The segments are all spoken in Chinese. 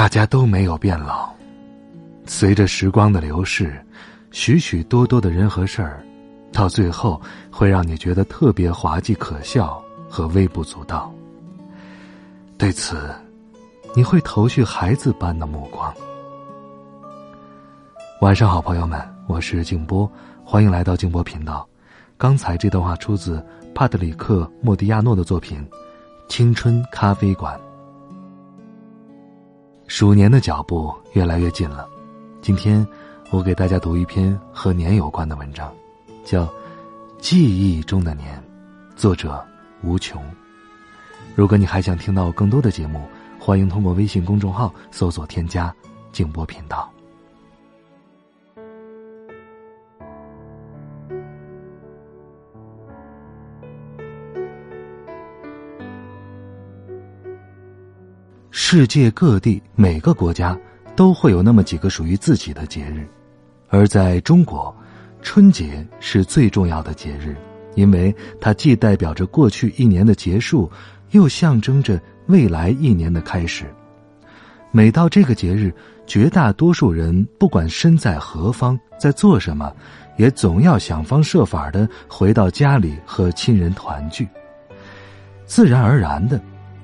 大家都没有变老，随着时光的流逝，许许多多的人和事儿，到最后会让你觉得特别滑稽可笑和微不足道。对此，你会投去孩子般的目光。晚上好，朋友们，我是静波，欢迎来到静波频道。刚才这段话出自帕特里克·莫迪亚诺的作品《青春咖啡馆》。鼠年的脚步越来越近了，今天我给大家读一篇和年有关的文章，叫《记忆中的年》，作者无穷。如果你还想听到更多的节目，欢迎通过微信公众号搜索添加“静波频道”。世界各地每个国家都会有那么几个属于自己的节日，而在中国，春节是最重要的节日，因为它既代表着过去一年的结束，又象征着未来一年的开始。每到这个节日，绝大多数人不管身在何方，在做什么，也总要想方设法的回到家里和亲人团聚。自然而然的，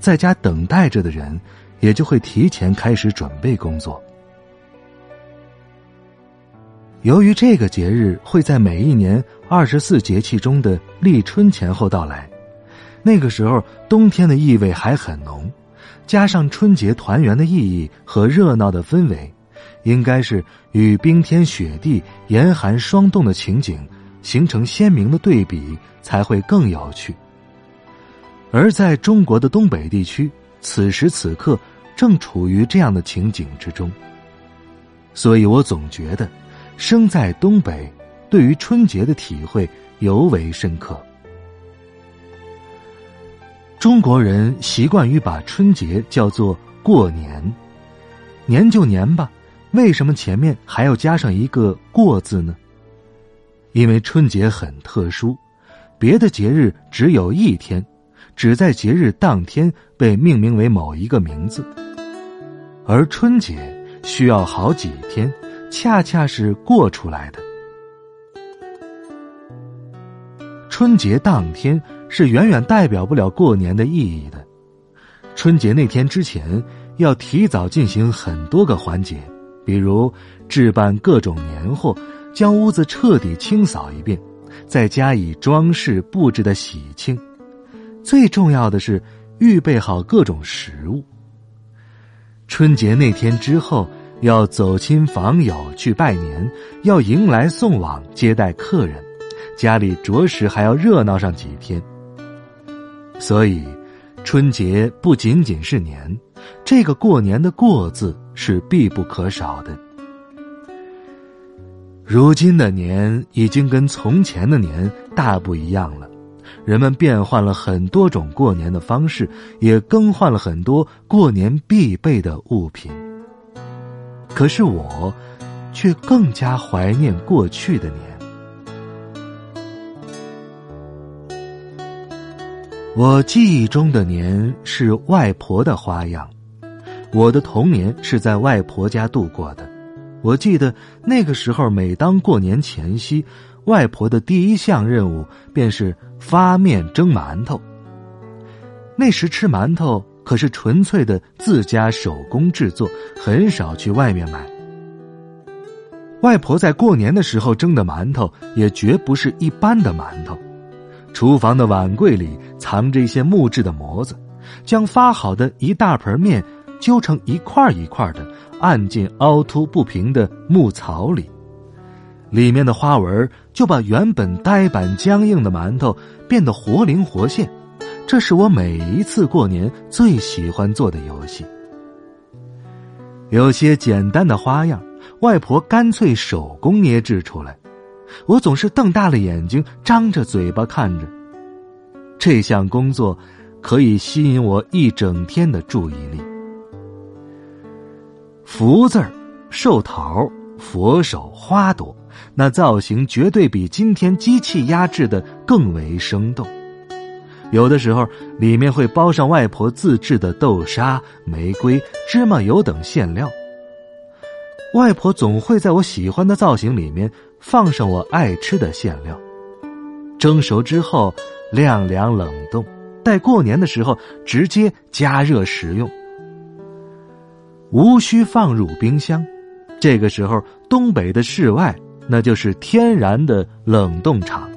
在家等待着的人。也就会提前开始准备工作。由于这个节日会在每一年二十四节气中的立春前后到来，那个时候冬天的意味还很浓，加上春节团圆的意义和热闹的氛围，应该是与冰天雪地、严寒霜冻的情景形成鲜明的对比，才会更有趣。而在中国的东北地区。此时此刻，正处于这样的情景之中。所以我总觉得，生在东北，对于春节的体会尤为深刻。中国人习惯于把春节叫做过年，年就年吧，为什么前面还要加上一个“过”字呢？因为春节很特殊，别的节日只有一天。只在节日当天被命名为某一个名字，而春节需要好几天，恰恰是过出来的。春节当天是远远代表不了过年的意义的。春节那天之前要提早进行很多个环节，比如置办各种年货，将屋子彻底清扫一遍，再加以装饰布置的喜庆。最重要的是预备好各种食物。春节那天之后，要走亲访友去拜年，要迎来送往接待客人，家里着实还要热闹上几天。所以，春节不仅仅是年，这个过年的“过”字是必不可少的。如今的年已经跟从前的年大不一样了。人们变换了很多种过年的方式，也更换了很多过年必备的物品。可是我，却更加怀念过去的年。我记忆中的年是外婆的花样，我的童年是在外婆家度过的。我记得那个时候，每当过年前夕。外婆的第一项任务便是发面蒸馒头。那时吃馒头可是纯粹的自家手工制作，很少去外面买。外婆在过年的时候蒸的馒头也绝不是一般的馒头，厨房的碗柜里藏着一些木质的模子，将发好的一大盆面揪成一块一块的，按进凹凸不平的木槽里。里面的花纹就把原本呆板僵硬的馒头变得活灵活现，这是我每一次过年最喜欢做的游戏。有些简单的花样，外婆干脆手工捏制出来，我总是瞪大了眼睛，张着嘴巴看着。这项工作可以吸引我一整天的注意力。福字儿、寿桃、佛手、花朵，那造型绝对比今天机器压制的更为生动。有的时候，里面会包上外婆自制的豆沙、玫瑰、芝麻油等馅料。外婆总会在我喜欢的造型里面放上我爱吃的馅料。蒸熟之后，晾凉冷冻，待过年的时候直接加热食用，无需放入冰箱。这个时候，东北的室外那就是天然的冷冻厂。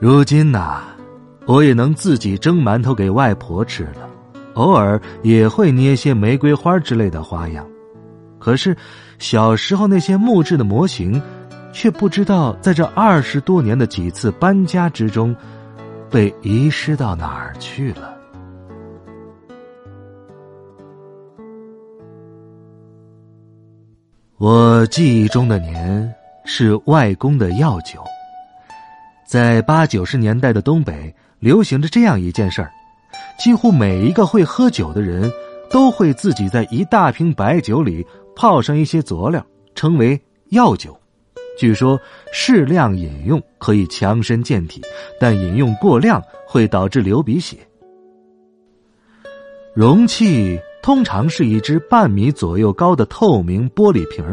如今呐，我也能自己蒸馒头给外婆吃了，偶尔也会捏些玫瑰花之类的花样。可是，小时候那些木质的模型，却不知道在这二十多年的几次搬家之中，被遗失到哪儿去了。我记忆中的年是外公的药酒。在八九十年代的东北，流行着这样一件事儿：几乎每一个会喝酒的人，都会自己在一大瓶白酒里泡上一些佐料，称为药酒。据说适量饮用可以强身健体，但饮用过量会导致流鼻血。容器。通常是一只半米左右高的透明玻璃瓶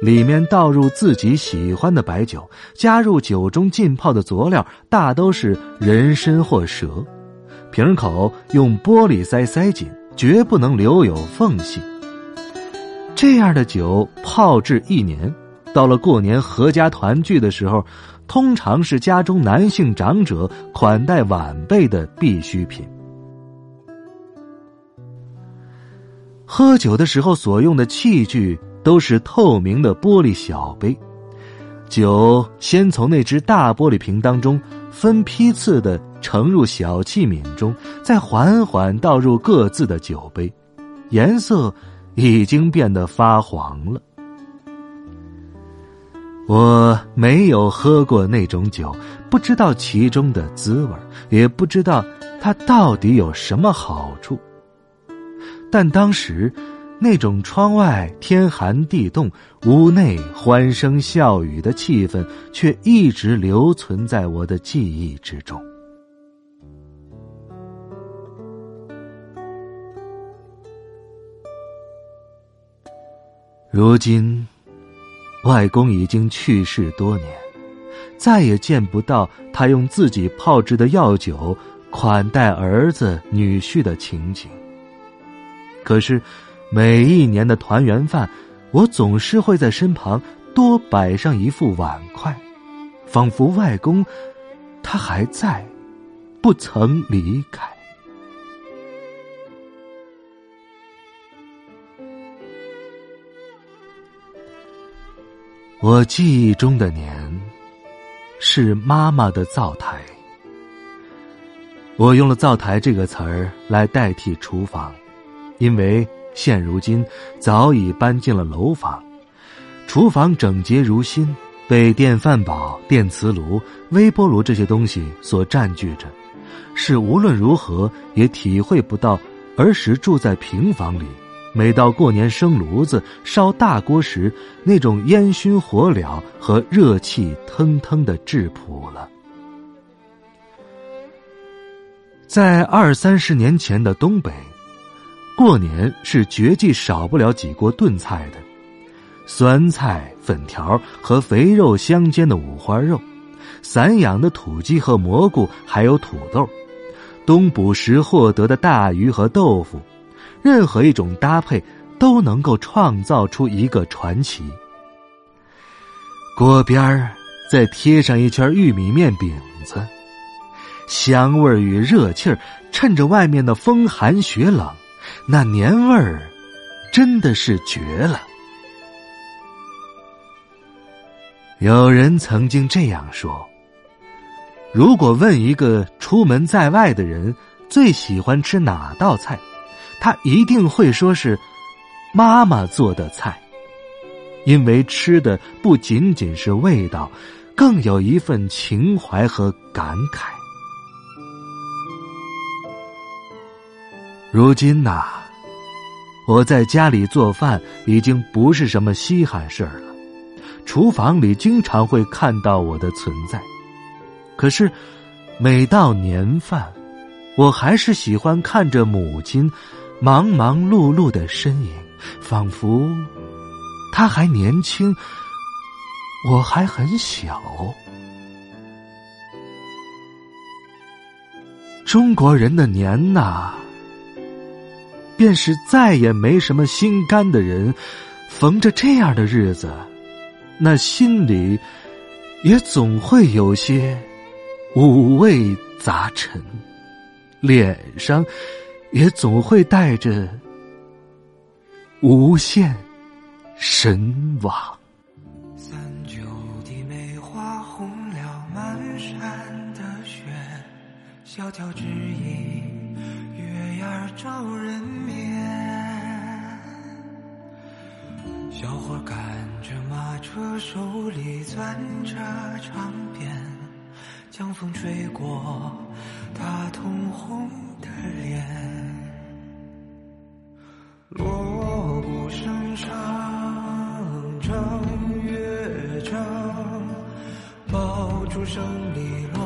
里面倒入自己喜欢的白酒，加入酒中浸泡的佐料，大都是人参或蛇。瓶口用玻璃塞塞紧，绝不能留有缝隙。这样的酒泡制一年，到了过年合家团聚的时候，通常是家中男性长者款待晚辈的必需品。喝酒的时候所用的器具都是透明的玻璃小杯，酒先从那只大玻璃瓶当中分批次的盛入小器皿中，再缓缓倒入各自的酒杯，颜色已经变得发黄了。我没有喝过那种酒，不知道其中的滋味，也不知道它到底有什么好处。但当时，那种窗外天寒地冻、屋内欢声笑语的气氛，却一直留存在我的记忆之中。如今，外公已经去世多年，再也见不到他用自己泡制的药酒款待儿子女婿的情景。可是，每一年的团圆饭，我总是会在身旁多摆上一副碗筷，仿佛外公他还在，不曾离开。我记忆中的年，是妈妈的灶台。我用了“灶台”这个词儿来代替厨房。因为现如今早已搬进了楼房，厨房整洁如新，被电饭煲、电磁炉、微波炉这些东西所占据着，是无论如何也体会不到儿时住在平房里，每到过年生炉子、烧大锅时那种烟熏火燎和热气腾腾的质朴了。在二三十年前的东北。过年是绝技少不了几锅炖菜的，酸菜、粉条和肥肉相间的五花肉，散养的土鸡和蘑菇，还有土豆，冬捕时获得的大鱼和豆腐，任何一种搭配都能够创造出一个传奇。锅边儿再贴上一圈玉米面饼子，香味与热气儿趁着外面的风寒雪冷。那年味儿，真的是绝了。有人曾经这样说：如果问一个出门在外的人最喜欢吃哪道菜，他一定会说是妈妈做的菜，因为吃的不仅仅是味道，更有一份情怀和感慨。如今呐，我在家里做饭已经不是什么稀罕事儿了，厨房里经常会看到我的存在。可是，每到年饭，我还是喜欢看着母亲忙忙碌碌的身影，仿佛她还年轻，我还很小。中国人的年呐，便是再也没什么心肝的人，逢着这样的日子，那心里也总会有些。五味杂陈，脸上也总会带着无限神往。三九的梅花红了满山的雪，萧条之意，月牙照人面。小伙赶着马车，手里攥着长鞭。江风吹过他通红的脸，锣鼓声声正月正，爆竹声里落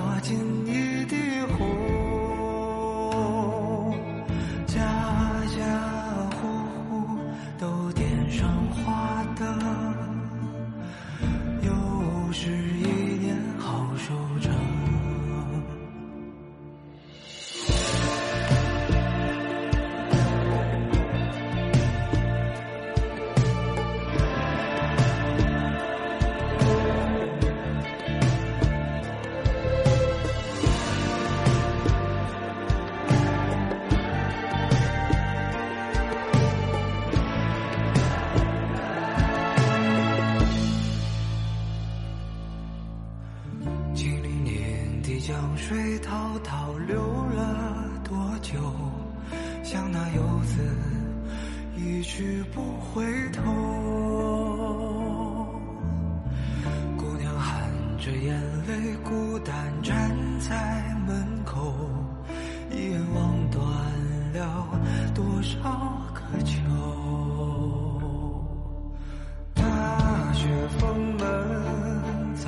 江水滔滔流了多久？像那游子一去不回头。姑娘含着眼泪，孤单站在门口，一眼望断了多少个秋。大雪封门，在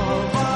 好吧